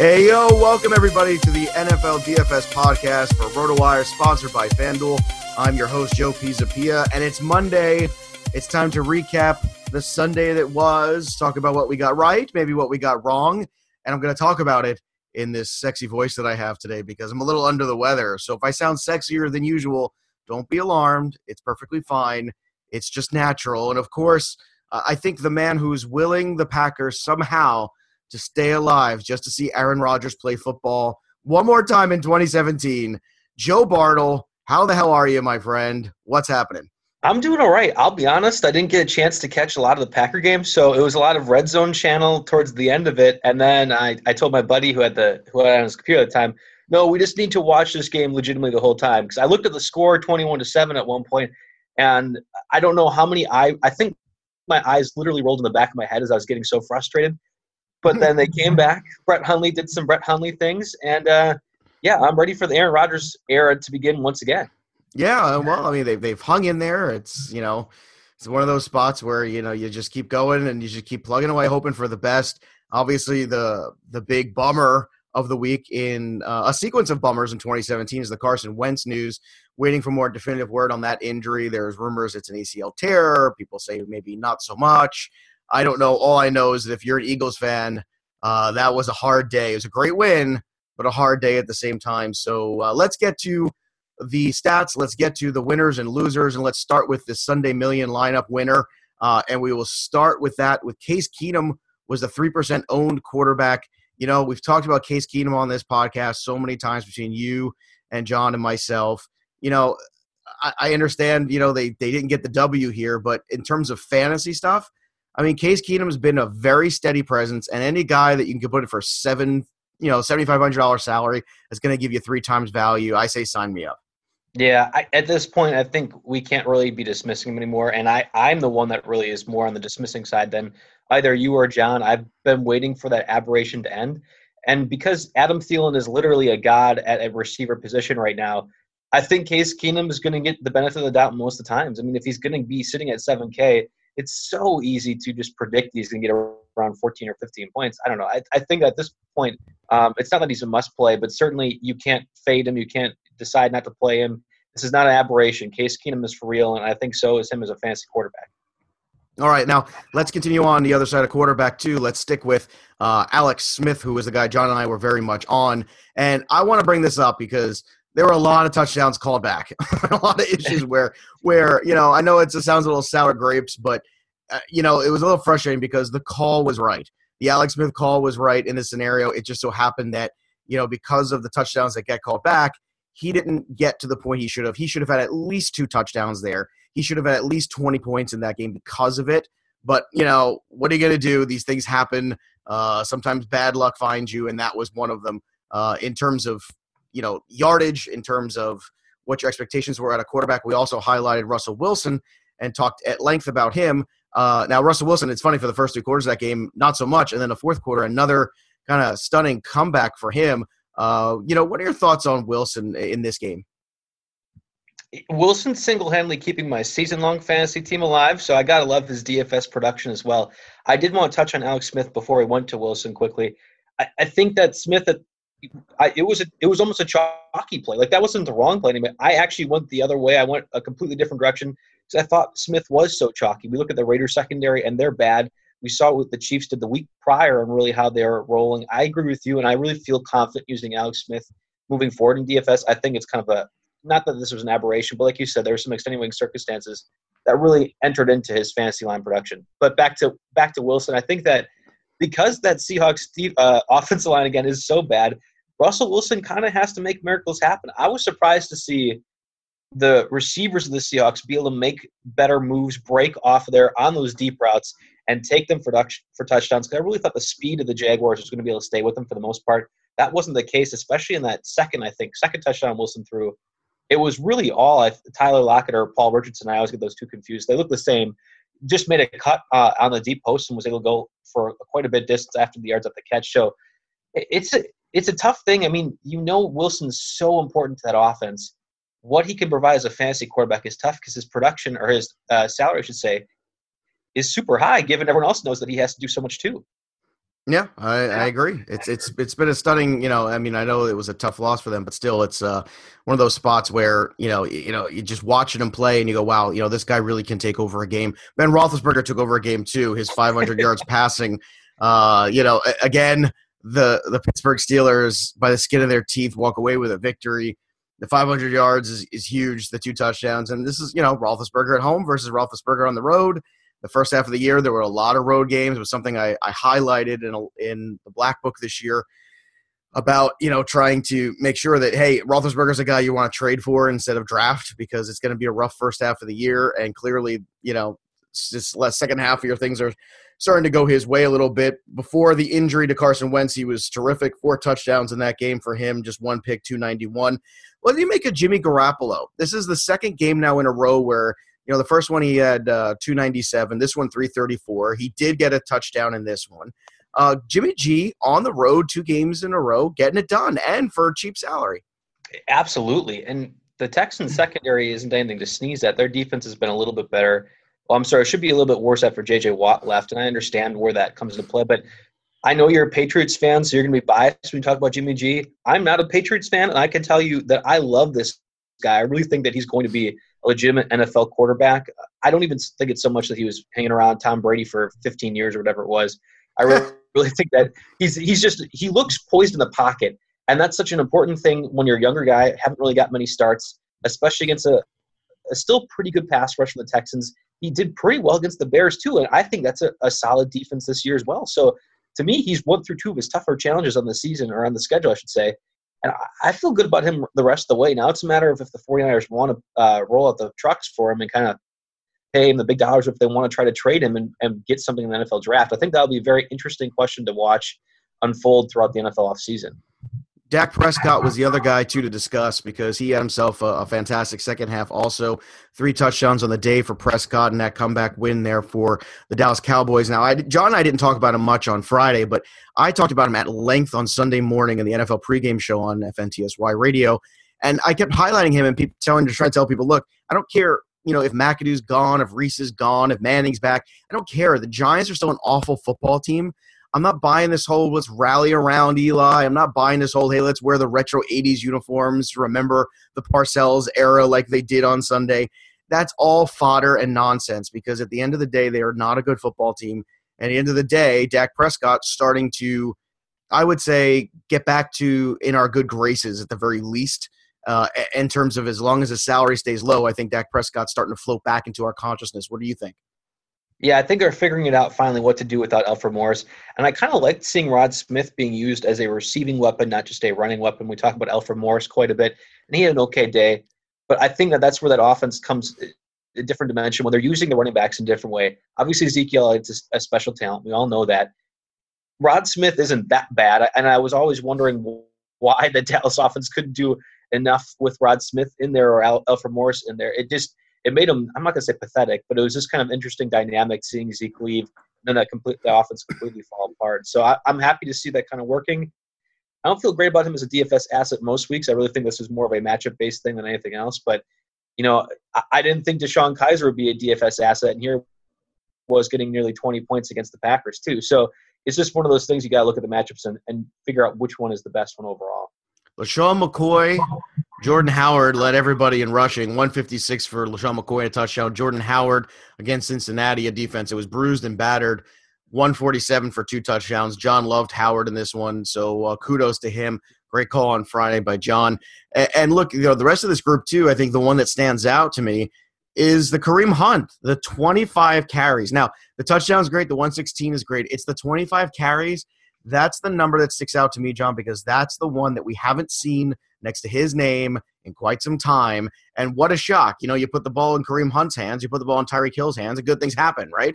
Hey, yo, welcome everybody to the NFL DFS podcast for RotoWire, sponsored by FanDuel. I'm your host, Joe Pisapia, and it's Monday. It's time to recap the Sunday that was, talk about what we got right, maybe what we got wrong, and I'm going to talk about it in this sexy voice that I have today because I'm a little under the weather. So if I sound sexier than usual, don't be alarmed. It's perfectly fine. It's just natural. And of course, uh, I think the man who's willing the Packers somehow to stay alive just to see Aaron Rodgers play football one more time in 2017, Joe Bartle. How the hell are you, my friend? What's happening? I'm doing all right. I'll be honest. I didn't get a chance to catch a lot of the Packer game, so it was a lot of red zone channel towards the end of it. And then I, I told my buddy who had the who had on his computer at the time, no, we just need to watch this game legitimately the whole time because I looked at the score, 21 to seven at one point, and I don't know how many I I think my eyes literally rolled in the back of my head as I was getting so frustrated. But then they came back. Brett Hundley did some Brett Hundley things, and uh, yeah, I'm ready for the Aaron Rodgers era to begin once again. Yeah, well, I mean, they've they've hung in there. It's you know, it's one of those spots where you know you just keep going and you just keep plugging away, hoping for the best. Obviously, the the big bummer of the week in uh, a sequence of bummers in 2017 is the Carson Wentz news. Waiting for more definitive word on that injury. There's rumors it's an ACL tear. People say maybe not so much. I don't know. All I know is that if you're an Eagles fan, uh, that was a hard day. It was a great win, but a hard day at the same time. So uh, let's get to the stats. Let's get to the winners and losers, and let's start with the Sunday Million lineup winner. Uh, and we will start with that with Case Keenum was the three percent owned quarterback. You know, we've talked about Case Keenum on this podcast so many times between you and John and myself. You know, I, I understand. You know, they they didn't get the W here, but in terms of fantasy stuff, I mean, Case Keenum has been a very steady presence, and any guy that you can put it for seven, you know, seventy five hundred dollars salary is going to give you three times value. I say sign me up. Yeah, I, at this point, I think we can't really be dismissing him anymore, and I I'm the one that really is more on the dismissing side than either you or John. I've been waiting for that aberration to end, and because Adam Thielen is literally a god at a receiver position right now, I think Case Keenum is going to get the benefit of the doubt most of the times. I mean, if he's going to be sitting at seven K it's so easy to just predict he's going to get around 14 or 15 points. I don't know. I, I think at this point, um, it's not that he's a must play, but certainly you can't fade him. You can't decide not to play him. This is not an aberration. Case Keenum is for real, and I think so is him as a fantasy quarterback. All right, now let's continue on the other side of quarterback too. Let's stick with uh, Alex Smith, who was the guy John and I were very much on, and I want to bring this up because there were a lot of touchdowns called back, a lot of issues where where you know I know it sounds a little sour grapes, but uh, you know it was a little frustrating because the call was right. The Alex Smith call was right in this scenario. It just so happened that you know because of the touchdowns that get called back, he didn't get to the point he should have. He should have had at least two touchdowns there. He should have had at least 20 points in that game because of it. But, you know, what are you going to do? These things happen. Uh, sometimes bad luck finds you, and that was one of them. Uh, in terms of you know yardage, in terms of what your expectations were at a quarterback, we also highlighted Russell Wilson and talked at length about him. Uh, now Russell Wilson, it's funny for the first two quarters of that game, not so much, and then the fourth quarter, another kind of stunning comeback for him. Uh, you know, what are your thoughts on Wilson in this game? Wilson single-handedly keeping my season-long fantasy team alive, so I gotta love his DFS production as well. I did want to touch on Alex Smith before we went to Wilson quickly. I, I think that Smith, I, it was a, it was almost a chalky play. Like that wasn't the wrong play. I actually went the other way. I went a completely different direction because I thought Smith was so chalky. We look at the Raiders secondary, and they're bad. We saw what the Chiefs did the week prior and really how they're rolling. I agree with you, and I really feel confident using Alex Smith moving forward in DFS. I think it's kind of a not that this was an aberration, but like you said, there were some extenuating circumstances that really entered into his fantasy line production. But back to back to Wilson, I think that because that Seahawks uh, offensive line again is so bad, Russell Wilson kind of has to make miracles happen. I was surprised to see the receivers of the Seahawks be able to make better moves, break off there on those deep routes, and take them for, for touchdowns. Because I really thought the speed of the Jaguars was going to be able to stay with them for the most part. That wasn't the case, especially in that second, I think, second touchdown Wilson threw it was really all I, Tyler Lockett or Paul Richardson. I always get those two confused. They look the same. Just made a cut uh, on the deep post and was able to go for quite a bit distance after the yards up the catch. So it's a it's a tough thing. I mean, you know, Wilson's so important to that offense. What he can provide as a fantasy quarterback is tough because his production or his uh, salary, I should say, is super high. Given everyone else knows that he has to do so much too. Yeah, I, I, agree. It's it's it's been a stunning. You know, I mean, I know it was a tough loss for them, but still, it's uh, one of those spots where you know, you know, you just watching him play, and you go, "Wow, you know, this guy really can take over a game." Ben Roethlisberger took over a game too. His 500 yards passing. Uh, you know, again, the the Pittsburgh Steelers by the skin of their teeth walk away with a victory. The 500 yards is, is huge. The two touchdowns, and this is you know Roethlisberger at home versus Roethlisberger on the road the first half of the year. There were a lot of road games. It was something I, I highlighted in a, in the Black Book this year about you know trying to make sure that hey, Roethlisberger's a guy you want to trade for instead of draft because it's going to be a rough first half of the year, and clearly you know this second half of your things are starting to go his way a little bit. Before the injury to Carson Wentz, he was terrific. Four touchdowns in that game for him, just one pick, 291. What do you make of Jimmy Garoppolo? This is the second game now in a row where you know, the first one he had uh, 297, this one 334. He did get a touchdown in this one. Uh, Jimmy G on the road, two games in a row, getting it done, and for a cheap salary. Absolutely, and the Texans secondary isn't anything to sneeze at. Their defense has been a little bit better. Well, I'm sorry, it should be a little bit worse after J.J. Watt left, and I understand where that comes into play. But I know you're a Patriots fan, so you're going to be biased when you talk about Jimmy G. I'm not a Patriots fan, and I can tell you that I love this guy. I really think that he's going to be a legitimate NFL quarterback. I don't even think it's so much that he was hanging around Tom Brady for 15 years or whatever it was. I really, really think that he's he's just he looks poised in the pocket, and that's such an important thing when you're a younger guy. Haven't really got many starts, especially against a, a still pretty good pass rush from the Texans. He did pretty well against the Bears too, and I think that's a, a solid defense this year as well. So to me, he's won through two of his tougher challenges on the season or on the schedule, I should say, and I feel good about him the rest of the way. Now it's a matter of if the 49ers want to uh, roll out the trucks for him and kind of pay him the big dollars if they want to try to trade him and, and get something in the NFL draft. I think that'll be a very interesting question to watch unfold throughout the NFL offseason. Dak Prescott was the other guy too to discuss because he had himself a, a, fantastic second half. Also, three touchdowns on the day for Prescott and that comeback win there for the Dallas Cowboys. Now, I, John and I didn't talk about him much on Friday, but I talked about him at length on Sunday morning in the NFL pregame show on FNTSY Radio, and I kept highlighting him and people telling to try to tell people, look, I don't care. You know, if McAdoo's gone, if Reese is gone, if Manning's back, I don't care. The Giants are still an awful football team I'm not buying this whole let's rally around Eli. I'm not buying this whole hey, let's wear the retro 80s uniforms, remember the Parcells era like they did on Sunday. That's all fodder and nonsense because at the end of the day, they are not a good football team. And at the end of the day, Dak Prescott starting to, I would say, get back to in our good graces at the very least. Uh, in terms of as long as his salary stays low, I think Dak Prescott's starting to float back into our consciousness. What do you think? Yeah, I think they're figuring it out finally what to do without Alfred Morris. And I kind of liked seeing Rod Smith being used as a receiving weapon, not just a running weapon. We talk about Alfred Morris quite a bit, and he had an okay day. But I think that that's where that offense comes a different dimension when they're using the running backs in a different way. Obviously, Ezekiel is a special talent. We all know that. Rod Smith isn't that bad, and I was always wondering why the Dallas offense couldn't do enough with Rod Smith in there or Al- Alfred Morris in there. It just it made him. I'm not gonna say pathetic, but it was just kind of interesting dynamic seeing Zeke leave, and then that complete the offense completely fall apart. So I, I'm happy to see that kind of working. I don't feel great about him as a DFS asset most weeks. I really think this is more of a matchup based thing than anything else. But you know, I, I didn't think DeShone Kizer would be a DFS asset, and here was getting nearly 20 points against the Packers too. So it's just one of those things you got to look at the matchups and, and figure out which one is the best one overall. LeSean McCoy, Jordan Howard led everybody in rushing. 156 for LeSean McCoy, a touchdown. Jordan Howard against Cincinnati, a defense that was bruised and battered. 147 for two touchdowns. John loved Howard in this one, so uh, kudos to him. Great call on Friday by John. And, and look, you know, the rest of this group too. I think the one that stands out to me is the Kareem Hunt, the 25 carries. Now, the touchdown is great, the 116 is great. It's the 25 carries. That's the number that sticks out to me, John, because that's the one that we haven't seen next to his name in quite some time. And what a shock. You know, you put the ball in Kareem Hunt's hands, you put the ball in Tyreek Hill's hands, and good things happen, right?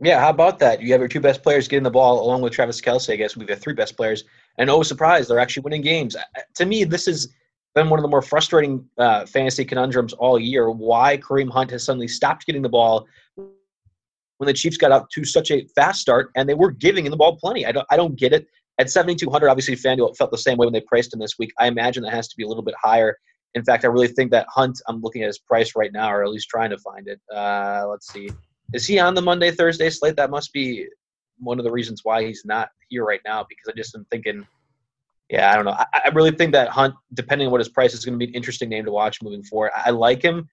Yeah, how about that? You have your two best players getting the ball along with Travis Kelce, I guess we've got three best players, and oh surprise, they're actually winning games. To me, this has been one of the more frustrating uh, fantasy conundrums all year. Why Kareem Hunt has suddenly stopped getting the ball when the Chiefs got out to such a fast start, and they were giving him the ball plenty. I don't, I don't get it. At 7,200, obviously FanDuel felt the same way when they priced him this week. I imagine that has to be a little bit higher. In fact, I really think that Hunt. I'm looking at his price right now, or at least trying to find it. Uh, let's see. Is he on the Monday Thursday slate? That must be one of the reasons why he's not here right now because I just am thinking, yeah, I don't know. I, I really think that Hunt, depending on what his price is, going to be an interesting name to watch moving forward. I, I like him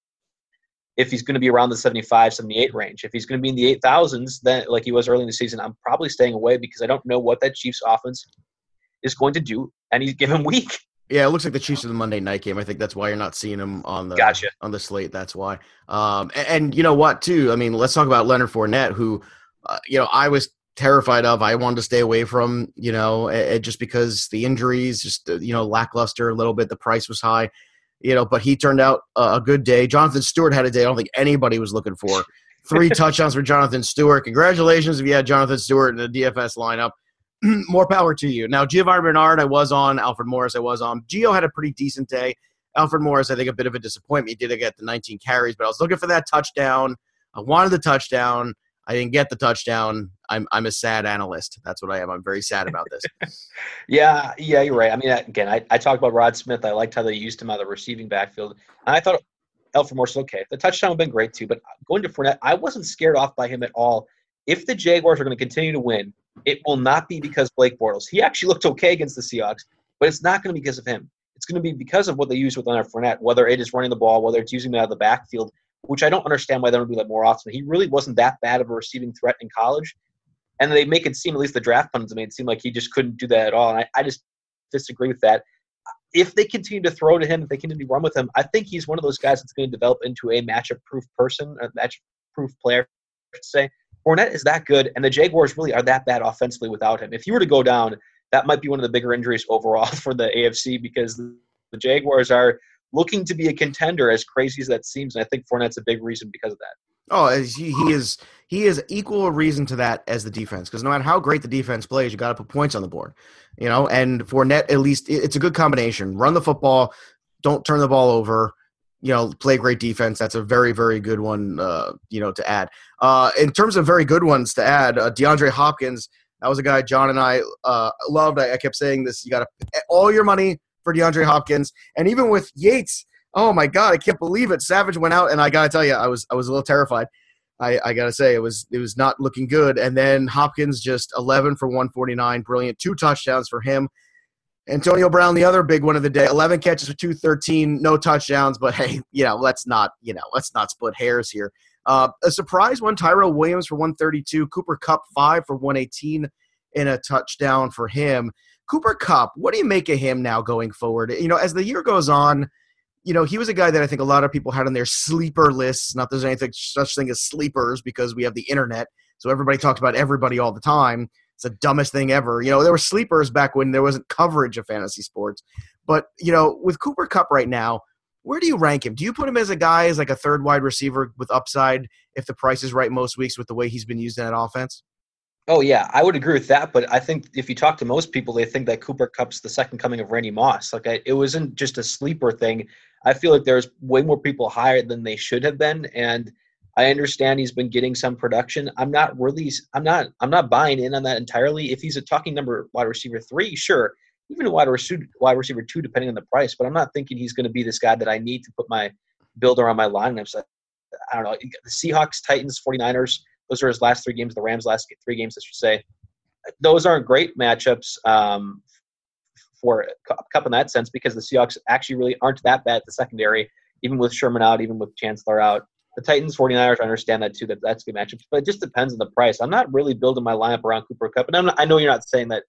if he's going to be around the 75, 78 range. If he's going to be in the 8,000s, then like he was early in the season, I'm probably staying away because I don't know what that Chiefs offense is going to do any given week. Yeah, it looks like the Chiefs are the Monday night game. I think that's why you're not seeing him on the gotcha. on the slate. That's why. Um, and, and, you know what, too? I mean, let's talk about Leonard Fournette, who, uh, you know, I was terrified of. I wanted to stay away from, you know, it, just because the injuries, just uh, you know, lackluster a little bit. The price was high, you know, but he turned out a good day. Jonathan Stewart had a day I don't think anybody was looking for. Three touchdowns for Jonathan Stewart. Congratulations if you had Jonathan Stewart in the DFS lineup. more power to you. Now, Giovani Bernard, I was on. Alfred Morris, I was on. Gio had a pretty decent day. Alfred Morris, I think, a bit of a disappointment. He did get the 19 carries, but I was looking for that touchdown. I wanted the touchdown. I didn't get the touchdown. I'm I'm a sad analyst. That's what I am. I'm very sad about this. yeah, yeah, you're right. I mean, again, I, I talked about Rod Smith. I liked how they used him out of the receiving backfield, and I thought Alfred Morris okay. The touchdown would have been great too, but going to Fournette, I wasn't scared off by him at all. If the Jaguars are going to continue to win, it will not be because Blake Bortles. He actually looked okay against the Seahawks, but it's not going to be because of him. It's going to be because of what they use with Leonard Fournette, whether it is running the ball, whether it's using it out of the backfield, which I don't understand why they don't do that more often. He really wasn't that bad of a receiving threat in college. And they make it seem, at least the draft pundits made it seem like he just couldn't do that at all. And I, I just disagree with that. If they continue to throw to him, if they continue to run with him, I think he's one of those guys that's going to develop into a matchup proof person, a matchup proof player, I should say. Fournette is that good, and the Jaguars really are that bad offensively without him. If he were to go down, that might be one of the bigger injuries overall for the AFC because the Jaguars are looking to be a contender, as crazy as that seems. And I think Fournette's a big reason because of that. Oh, he, he is he is equal a reason to that as the defense because no matter how great the defense plays, you got to put points on the board, you know. And Fournette, at least, it's a good combination. Run the football, don't turn the ball over you know, play great defense. That's a very, very good one, uh, you know, to add. Uh, in terms of very good ones to add, uh, DeAndre Hopkins, that was a guy John and I uh, loved. I, I kept saying this. You got to all your money for DeAndre Hopkins, and even with Yates, oh my God, I can't believe it. Savage went out, and I got to tell you, I was I was a little terrified. I, I got to say it was it was not looking good. And then Hopkins just 11 for 149, brilliant, two touchdowns for him. Antonio Brown, the other big one of the day, 11 catches for 213, no touchdowns. But hey, you know, let's not, you know, let's not split hairs here. Uh, a surprise one, Tyrell Williams for 132, Cooper Kupp five for 118, and a touchdown for him. Cooper Kupp, what do you make of him now going forward? You know, as the year goes on, you know, he was a guy that I think a lot of people had on their sleeper lists. Not there's anything such thing as sleepers because we have the internet, so everybody talks about everybody all the time. It's the dumbest thing ever. You know, there were sleepers back when there wasn't coverage of fantasy sports. But, you know, with Cooper Kupp right now, where do you rank him? Do you put him as a guy as like a third wide receiver with upside if the price is right most weeks with the way he's been used in that offense? Oh yeah, I would agree with that. But I think if you talk to most people, they think that Cooper Kupp's the second coming of Randy Moss. Like I, it wasn't just a sleeper thing. I feel like there's way more people higher than they should have been, and I understand he's been getting some production. I'm not really, I'm not, I'm not buying in on that entirely. If he's a talking number wide receiver three, sure, even a wide receiver, wide receiver two, depending on the price. But I'm not thinking he's going to be this guy that I need to put my builder on my lineups. I don't know. The Seahawks, Titans, 49ers. Those are his last three games. The Rams' last three games, I should say. Those aren't great matchups um, for Kupp in that sense because the Seahawks actually really aren't that bad at the secondary, even with Sherman out, even with Chancellor out. The Titans, 49ers, I understand that too. That that's good matchups, but it just depends on the price. I'm not really building my lineup around Cooper Kupp, and not, i know you're not saying that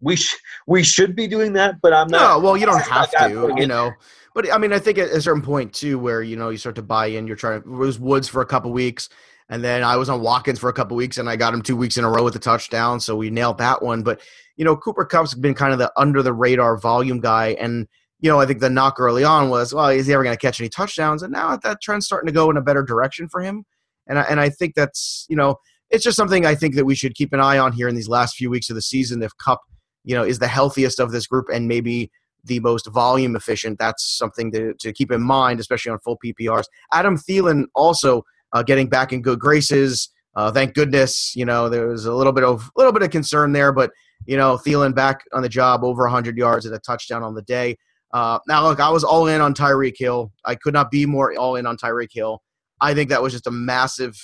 we sh- we should be doing that, but I'm not. No, well, you don't have to, you know. But I mean, I think at a certain point too, where you know you start to buy in. You're trying. It was Woods for a couple weeks, and then I was on Watkins for a couple weeks, and I got him two weeks in a row with a touchdown, so we nailed that one. But you know, Cooper Kupp's been kind of the under the radar volume guy, and you know, I think the knock early on was, well, is he ever going to catch any touchdowns? And now that trend's starting to go in a better direction for him. And I, and I think that's, you know, it's just something I think that we should keep an eye on here in these last few weeks of the season. If Kupp, you know, is the healthiest of this group and maybe the most volume efficient, that's something to, to keep in mind, especially on full PPRs. Adam Thielen also uh, getting back in good graces. Uh, thank goodness, you know, there was a little bit of a little bit of concern there, but you know, Thielen back on the job, over 100 yards and a touchdown on the day. Uh, now, look, I was all in on Tyreek Hill. I could not be more all in on Tyreek Hill. I think that was just a massive,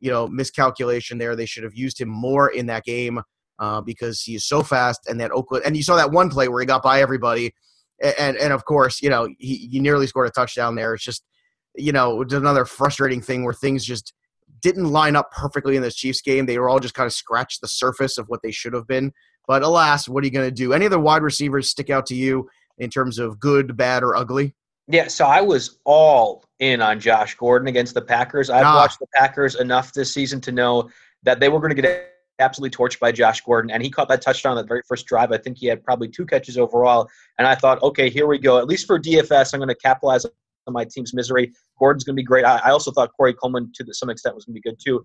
you know, miscalculation there. They should have used him more in that game uh, because he is so fast. And that Oakland, and you saw that one play where he got by everybody, and and of course, you know, he, he nearly scored a touchdown there. It's just, you know, another frustrating thing where things just didn't line up perfectly in this Chiefs game. They were all just kind of scratched the surface of what they should have been. But alas, what are you going to do? Any of the wide receivers stick out to you? in terms of good, bad, or ugly? Yeah, so I was all in on Josh Gordon against the Packers. I've ah. watched the Packers enough this season to know that they were going to get absolutely torched by Josh Gordon, and he caught that touchdown on that very first drive. I think he had probably two catches overall, and I thought, okay, here we go. At least for DFS, I'm going to capitalize on my team's misery. Gordon's going to be great. I, I also thought Corey Coleman, to some extent, was going to be good too.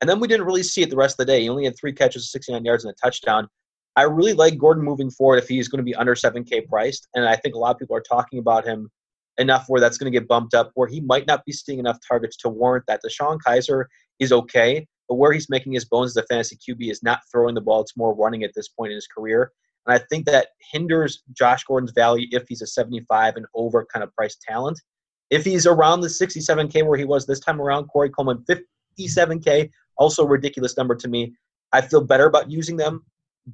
And then we didn't really see it the rest of the day. He only had three catches, 69 yards, and a touchdown. I really like Gordon moving forward if he's going to be under 7K priced. And I think a lot of people are talking about him enough where that's going to get bumped up, where he might not be seeing enough targets to warrant that. DeShone Kizer is okay, but where he's making his bones as a fantasy QB is not throwing the ball, it's more running at this point in his career. And I think that hinders Josh Gordon's value if he's a 75 and over kind of price talent. If he's around the 67K where he was this time around, Corey Coleman, 57K, also a ridiculous number to me. I feel better about using them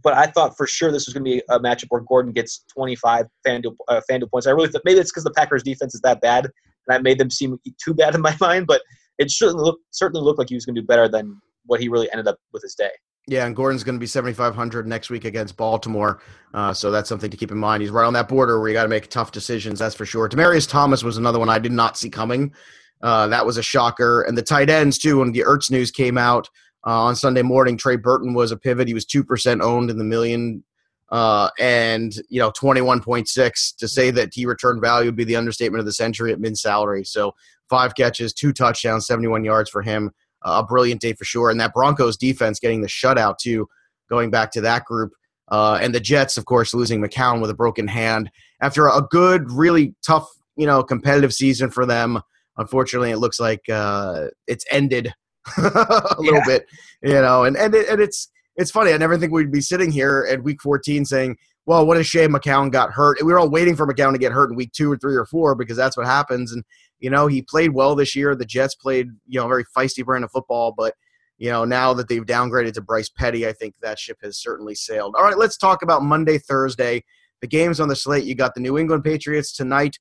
but I thought for sure this was going to be a matchup where Gordon gets 25 FanDuel, uh, FanDuel points. I really thought maybe it's because the Packers defense is that bad, and I made them seem too bad in my mind. But it certainly looked certainly looked like he was going to do better than what he really ended up with his day. Yeah, and Gordon's going to be 7,500 next week against Baltimore. Uh, so that's something to keep in mind. He's right on that border where you got to make tough decisions, that's for sure. Demaryius Thomas was another one I did not see coming. Uh, that was a shocker. And the tight ends, too, when the Ertz news came out, uh, on Sunday morning, Trey Burton was a pivot. He was 2% owned in the million uh, and, you know, 21.6. To say that he returned value would be the understatement of the century at mid salary. So five catches, two touchdowns, 71 yards for him. A brilliant day for sure. And that Broncos defense getting the shutout, too, going back to that group. Uh, and the Jets, of course, losing McCown with a broken hand after a good, really tough, you know, competitive season for them. Unfortunately, it looks like uh, it's ended a little bit, you know, and and it, and it's it's funny. I never think we'd be sitting here at week 14 saying, "Well, what a shame McCown got hurt." We were all waiting for McCown to get hurt in week two or three or four because that's what happens. And you know, he played well this year. The Jets played, you know, a very feisty brand of football, but you know, now that they've downgraded to Bryce Petty, I think that ship has certainly sailed. All right, let's talk about Monday, Thursday. The games on the slate. You got the New England Patriots tonight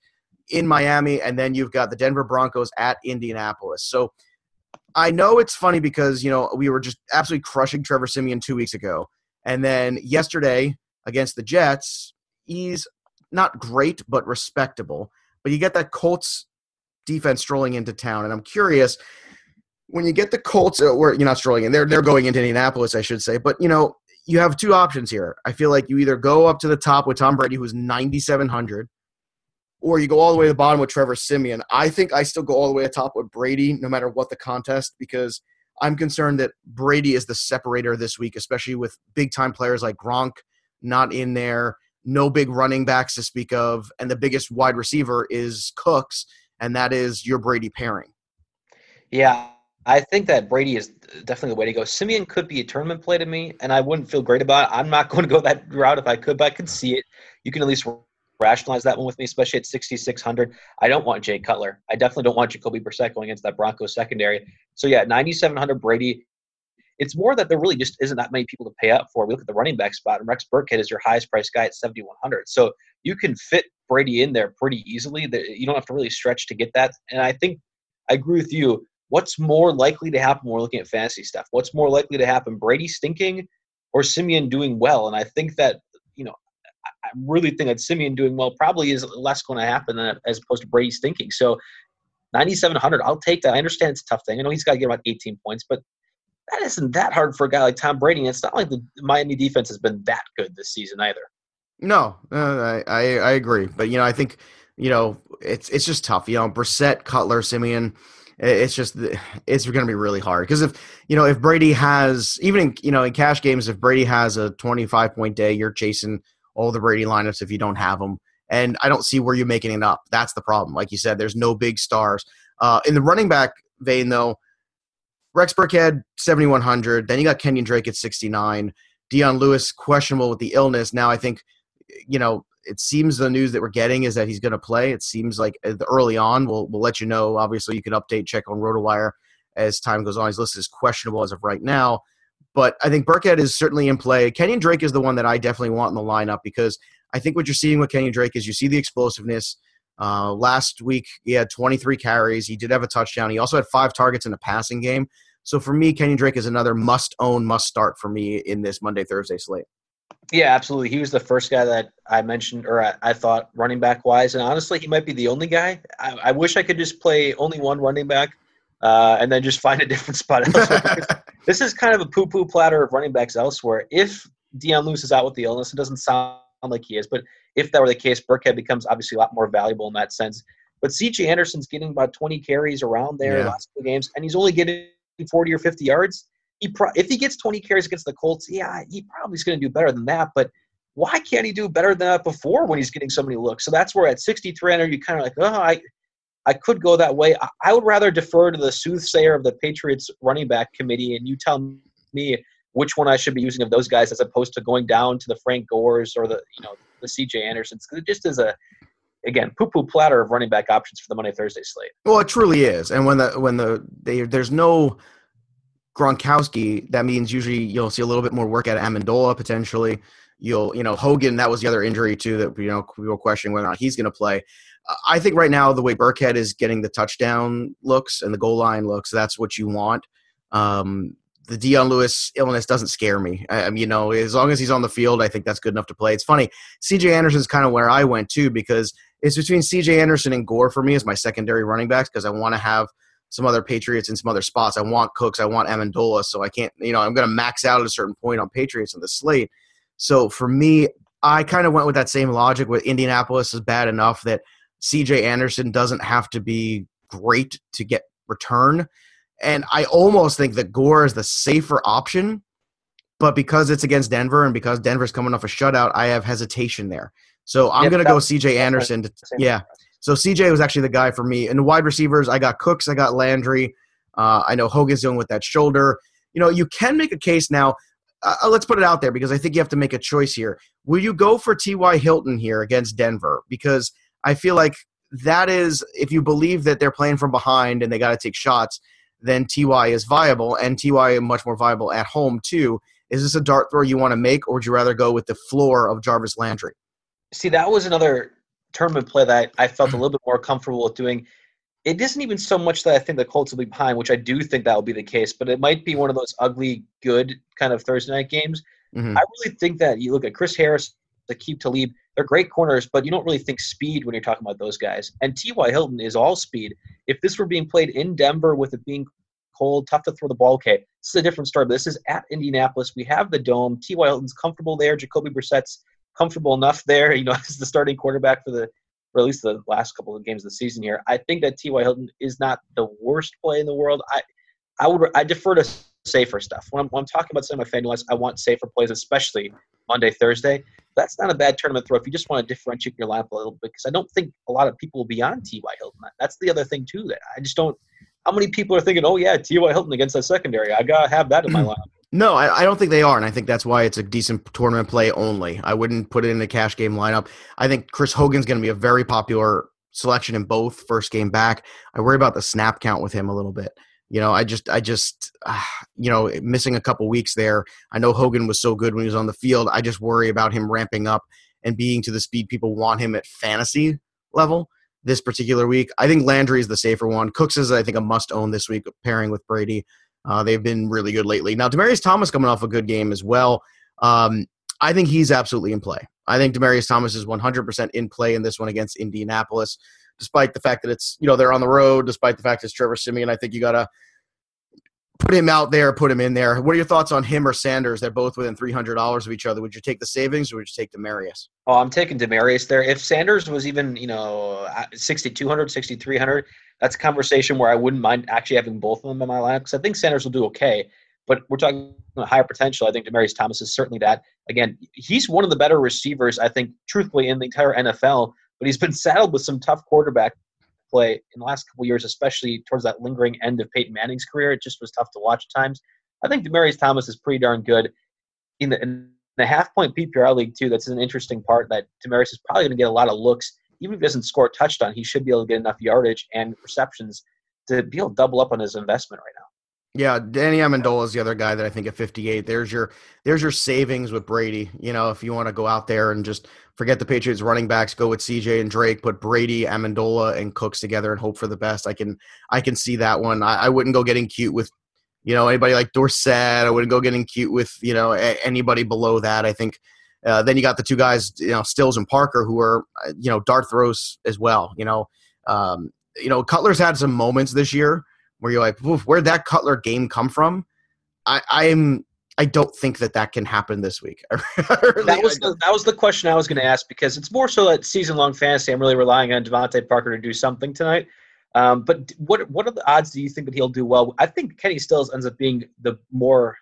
in Miami, and then you've got the Denver Broncos at Indianapolis. So I know it's funny because you know we were just absolutely crushing Trevor Siemian two weeks ago, and then yesterday against the Jets, he's not great but respectable. But you get that Colts defense strolling into town, and I'm curious when you get the Colts, uh, you're not strolling in, they're they're going into Indianapolis, I should say. But you know you have two options here. I feel like you either go up to the top with Tom Brady, who's 9,700, or you go all the way to the bottom with Trevor Siemian. I think I still go all the way to top with Brady, no matter what the contest, because I'm concerned that Brady is the separator this week, especially with big time players like Gronk not in there, no big running backs to speak of, and the biggest wide receiver is Cooks, and that is your Brady pairing. Yeah, I think that Brady is definitely the way to go. Siemian could be a tournament play to me, and I wouldn't feel great about it. I'm not going to go that route if I could, but I could see it. You can at least rationalize that one with me, especially at 6,600. I don't want Jay Cutler. I definitely don't want Jacoby Brissett going into that Broncos secondary. So, yeah, 9,700 Brady. It's more that there really just isn't that many people to pay up for. We look at the running back spot, and Rex Burkhead is your highest priced guy at 7,100. So, you can fit Brady in there pretty easily. You don't have to really stretch to get that. And I think I agree with you what's more likely to happen when we're looking at fantasy stuff? What's more likely to happen? Brady stinking or Siemian doing well? And I think that, you know, I really think that Siemian doing well probably is less going to happen as opposed to Brady stinking. So 9,700, I'll take that. I understand it's a tough thing. I know he's got to get about 18 points, but that isn't that hard for a guy like Tom Brady. And it's not like the Miami defense has been that good this season either. No, uh, I, I, agree, but you know I think you know it's it's just tough. You know, Brissett, Cutler, Siemian. it's just it's going to be really hard because if you know if Brady has even in you know in cash games if Brady has a 25 point day you're chasing all the Brady lineups if you don't have them and I don't see where you're making it up that's the problem like you said there's no big stars uh, in the running back vein though Rex Burkhead 7100 then you got Kenyon Drake at 69 Dion Lewis questionable with the illness now I think you know it seems the news that we're getting is that he's going to play. It seems like uh, early on, we'll we'll let you know. Obviously, you can update check on RotoWire as time goes on. He's listed as questionable as of right now, but I think Burkhead is certainly in play. Kenyon Drake is the one that I definitely want in the lineup because I think what you're seeing with Kenyon Drake is you see the explosiveness. Uh, last week he had 23 carries. He did have a touchdown. He also had five targets in the passing game. So for me, Kenyon Drake is another must own, must start for me in this Monday Thursday slate. Yeah, absolutely. He was the first guy that I mentioned, or I, I thought running back wise, and honestly, he might be the only guy. I, I wish I could just play only one running back, uh, and then just find a different spot this is kind of a poo-poo platter of running backs elsewhere. If Dion Lewis is out with the illness, it doesn't sound like he is, but if that were the case, Burkhead becomes obviously a lot more valuable in that sense. But C.J. Anderson's getting about 20 carries around there yeah. last two games, and he's only getting 40 or 50 yards he pro- if he gets 20 carries against the Colts, yeah, he probably is going to do better than that. But why can't he do better than that before when he's getting so many looks? So that's where at 6,300 you kind of like, oh, I, I could go that way. I, I would rather defer to the soothsayer of the Patriots running back committee, and you tell me which one I should be using of those guys as opposed to going down to the Frank Gores or the you know the C.J. Andersons. It just is a again poo-poo platter of running back options for the Monday Thursday slate. Well, it truly is, and when the when the they, there's no Gronkowski, that means usually you'll see a little bit more work at Amendola potentially. You'll, you know, Hogan, that was the other injury too that, you know, we were questioning whether or not he's going to play. I think right now the way Burkhead is getting the touchdown looks and the goal line looks, that's what you want. Um, the Dion Lewis illness doesn't scare me. I, you know, as long as he's on the field, I think that's good enough to play. It's funny. CJ Anderson's kind of where I went too because it's between CJ Anderson and Gore for me as my secondary running backs because I want to have – some other Patriots in some other spots. I want Cooks, I want Amendola, so I can't, you know, I'm going to max out at a certain point on Patriots on the slate. So for me, I kind of went with that same logic. With Indianapolis is bad enough that C.J. Anderson doesn't have to be great to get return, and I almost think that Gore is the safer option. But because it's against Denver and because Denver's coming off a shutout, I have hesitation there. So I'm going to go C.J. Anderson. To, yeah, so CJ was actually the guy for me. And the wide receivers, I got Cooks, I got Landry. Uh, I know Hogan's dealing with that shoulder. You know, you can make a case now. Uh, uh let's put it out there because I think you have to make a choice here. Will you go for T.Y. Hilton here against Denver? Because I feel like that is, if you believe that they're playing from behind and they got to take shots, then Ty is viable, and Ty is much more viable at home too. Is this a dart throw you want to make, or would you rather go with the floor of Jarvis Landry? See, that was another tournament play that I, I felt a little bit more comfortable with doing. It isn't even so much that I think the Colts will be behind, which I do think that will be the case, but it might be one of those ugly, good kind of Thursday night games. Mm-hmm. I really think that you look at Chris Harris, Aqib Talib, they're great corners, but you don't really think speed when you're talking about those guys. And T.Y. Hilton is all speed. If this were being played in Denver with it being cold, tough to throw the ball, okay, this is a different story. But this is at Indianapolis. We have the dome. T.Y. Hilton's comfortable there. Jacoby Brissett's comfortable enough there, you know, as the starting quarterback for the for at least the last couple of games of the season here. I think that T.Y. Hilton is not the worst play in the world. I I would I defer to safer stuff. When I'm, when I'm talking about some of my FanDuel, I want safer plays, especially Monday, Thursday. That's not a bad tournament throw if you just want to differentiate your lineup a little bit, because I don't think a lot of people will be on T.Y. Hilton. That's the other thing too. That I just don't. How many people are thinking, "Oh yeah, T.Y. Hilton against that secondary? I gotta have that in my lineup." No, I, I, don't think they are, and I think that's why it's a decent tournament play only. I wouldn't put it in a cash game lineup. I think Chris Hogan's going to be a very popular selection in both first game back. I worry about the snap count with him a little bit. You know, I just, I just, uh, you know, missing a couple weeks there. I know Hogan was so good when he was on the field. I just worry about him ramping up and being to the speed people want him at fantasy level this particular week. I think Landry is the safer one. Cooks is, I think, a must own this week, pairing with Brady. Uh, they've been really good lately. Now, Demaryius Thomas coming off a good game as well. Um, I think he's absolutely in play. I think Demaryius Thomas is 100% in play in this one against Indianapolis despite the fact that it's you know they're on the road, despite the fact it's Trevor Siemian. I think you gotta put him out there, put him in there. What are your thoughts on him or Sanders? They're both within three hundred dollars of each other. Would you take the savings or would you take Demaryius? Oh, I'm taking Demaryius there. If Sanders was even you know 6,200, 6,300, that's a conversation where I wouldn't mind actually having both of them in my lineup because I think Sanders will do okay. But we're talking higher potential. I think Demaryius Thomas is certainly that. Again, he's one of the better receivers, I think, truthfully, in the entire NFL but he's been saddled with some tough quarterback play in the last couple years, especially towards that lingering end of Peyton Manning's career. It just was tough to watch at times. I think Demaryius Thomas is pretty darn good in the, in the half point PPR league too. That's an interesting part that Demaryius is probably going to get a lot of looks. Even if he doesn't score a touchdown, he should be able to get enough yardage and receptions to be able to double up on his investment right now. Yeah, Danny Amendola is the other guy that I think at 58. There's your there's your savings with Brady. You know, if you want to go out there and just forget the Patriots running backs, go with CJ and Drake, put Brady, Amendola, and Cooks together and hope for the best. I can I can see that one. I, I wouldn't go getting cute with you know anybody like Dorsett. I wouldn't go getting cute with you know a, anybody below that. I think. Uh, then you got the two guys, you know, Stills and Parker, who are, uh, you know, dart throws as well. You know, um, you know, Cutler's had some moments this year where you're like, where'd that Cutler game come from? I, I'm I don't think that that can happen this week. really, that was the, that was the question I was going to ask because it's more so that season long fantasy. I'm really relying on DeVante Parker to do something tonight. Um, but what what are the odds do you think that he'll do well? I think Kenny Stills ends up being the more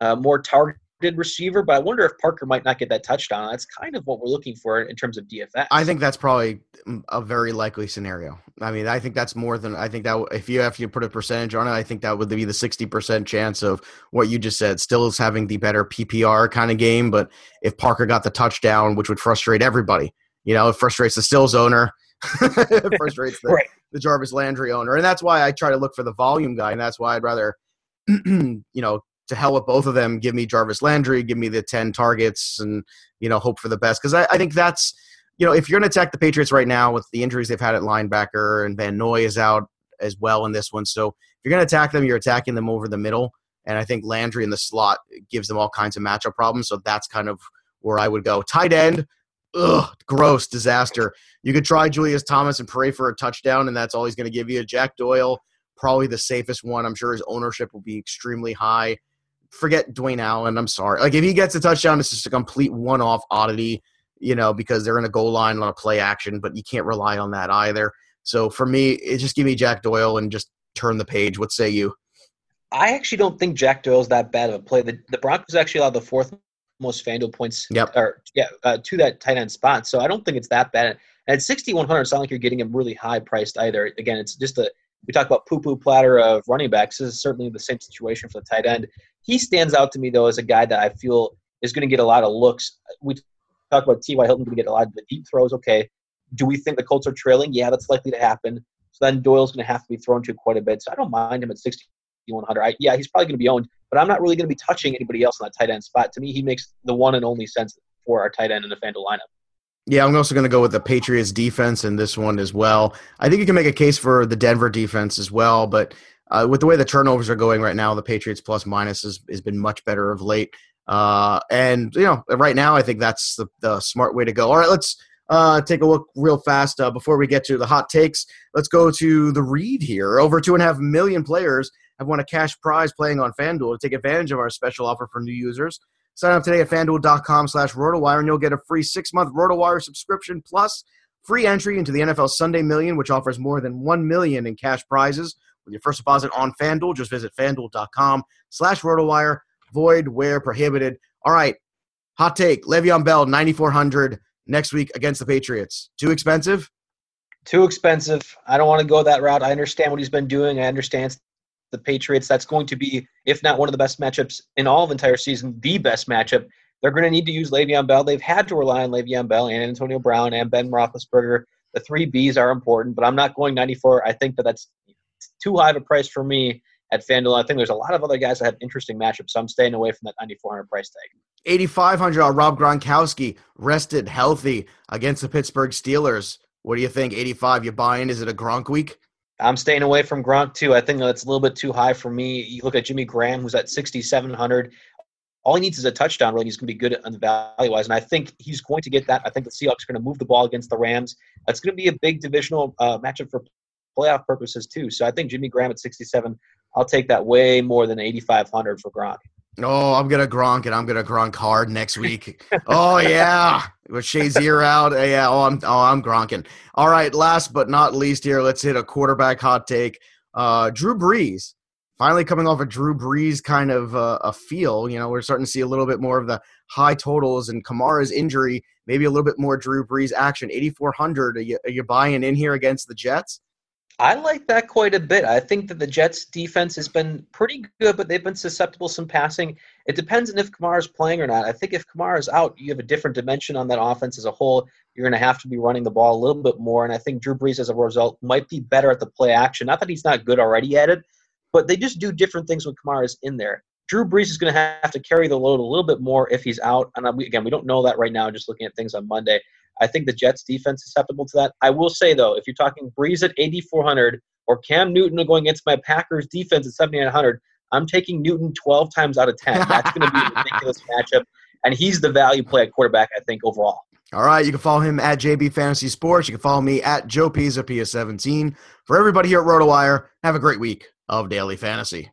uh, more target receiver, but I wonder if Parker might not get that touchdown. That's kind of what we're looking for in terms of DFS. I think that's probably mm, a very likely scenario. I mean, I think that's more than I think that if you have to put a percentage on it, I think that would be the sixty percent chance of what you just said. Still is having the better PPR kind of game, but if Parker got the touchdown, which would frustrate everybody, you know, it frustrates the Stills owner. it frustrates the, right. the Jarvis Landry owner, and that's why I try to look for the volume guy, and that's why I'd rather, you know, to hell with both of them. Give me Jarvis Landry, give me the 10 targets, and, you know, hope for the best. Because I, I, think that's, you know, if you're going to attack the Patriots right now with the injuries they've had at linebacker and Van Noy is out as well in this one. So if you're going to attack them, you're attacking them over the middle. And I think Landry in the slot gives them all kinds of matchup problems. So that's kind of where I would go. Tight end, ugh, gross, disaster. You could try Julius Thomas and pray for a touchdown, and that's all he's going to give you. Jack Doyle, probably the safest one. I'm sure his ownership will be extremely high forget Dwayne Allen. I'm sorry. Like if he gets a touchdown, it's just a complete one-off oddity, you know, because they're in a goal line on a play action, but you can't rely on that either. So for me, it just give me Jack Doyle and just turn the page. What say you? I actually don't think Jack Doyle's that bad of a play. The, the Broncos actually allowed the fourth most FanDuel points, yep. or yeah, uh, to that tight end spot. So I don't think it's that bad. And at 6,100, it's not like you're getting him really high priced either. Again, it's just a we talk about poo poo platter of running backs. This is certainly the same situation for the tight end. He stands out to me though as a guy that I feel is going to get a lot of looks. We talk about T.Y. Hilton going to get a lot of the deep throws. Okay, do we think the Colts are trailing? Yeah, that's likely to happen. So then Doyle's going to have to be thrown to quite a bit. So I don't mind him at 6,100. I, yeah, he's probably going to be owned, but I'm not really going to be touching anybody else on that tight end spot. To me, he makes the one and only sense for our tight end in the FanDuel lineup. Yeah, I'm also going to go with the Patriots defense in this one as well. I think you can make a case for the Denver defense as well, but uh, with the way the turnovers are going right now, the Patriots plus minus has, has been much better of late. Uh, and you know, right now, I think that's the, the smart way to go. All right, let's uh, take a look real fast uh, before we get to the hot takes. Let's go to the read here. Over two and a half million players have won a cash prize playing on FanDuel. To take advantage of our special offer for new users, Sign up today at fanduel.com slash RotoWire and you'll get a free six-month RotoWire subscription plus free entry into the NFL Sunday Million, which offers more than 1 million in cash prizes with your first deposit on FanDuel. Just visit fanduel.com slash rotowire. Void where prohibited. All right. Hot take. Le'Veon Bell, 9,400 next week against the Patriots. Too expensive? Too expensive. I don't want to go that route. I understand what he's been doing. I understand the Patriots. That's going to be, if not one of the best matchups in all of the entire season, the best matchup. They're going to need to use Le'Veon Bell. They've had to rely on Le'Veon Bell and Antonio Brown and Ben Roethlisberger. The three Bs are important, but I'm not going 94. I think that that's too high of a price for me at FanDuel. I think there's a lot of other guys that have interesting matchups, so I'm staying away from that 9400 price tag. 8500 on Rob Gronkowski, rested, healthy against the Pittsburgh Steelers. What do you think? 85, you buy in? Is it a Gronk week? I'm staying away from Gronk too. I think that's a little bit too high for me. You look at Jimmy Graham, who's at 6,700. All he needs is a touchdown. Really, he's going to be good on the value wise, and I think he's going to get that. I think the Seahawks are going to move the ball against the Rams. That's going to be a big divisional uh, matchup for playoff purposes too. So I think Jimmy Graham at 67. I'll take that way more than 8,500 for Gronk. Oh, I'm gonna Gronk and I'm gonna Gronk hard next week. oh yeah, with Shazier out. Yeah. Oh, I'm oh I'm Gronking. All right. Last but not least, here let's hit a quarterback hot take. Uh, Drew Brees finally coming off a Drew Brees kind of uh, a feel. You know, we're starting to see a little bit more of the high totals and Kamara's injury, maybe a little bit more Drew Brees action. 8,400. Are you, are you buying in here against the Jets? I like that quite a bit. I think that the Jets defense has been pretty good, but they've been susceptible to some passing. It depends on if Kamara's playing or not. I think if Kamara's out, you have a different dimension on that offense as a whole. You're going to have to be running the ball a little bit more, and I think Drew Brees, as a result, might be better at the play action. Not that he's not good already at it, but they just do different things when Kamara's in there. Drew Brees is going to have to carry the load a little bit more if he's out. And uh, again, we don't know that right now, just looking at things on Monday. I think the Jets defense is susceptible to that. I will say though, if you're talking Brees at 8400 or Cam Newton going against my Packers defense at 7900, I'm taking Newton 12 times out of 10. That's going to be a ridiculous matchup, and he's the value play at quarterback. I think overall. All right, you can follow him at JB Fantasy Sports. You can follow me at Joe Pisa, PS17. For everybody here at RotoWire, have a great week of daily fantasy.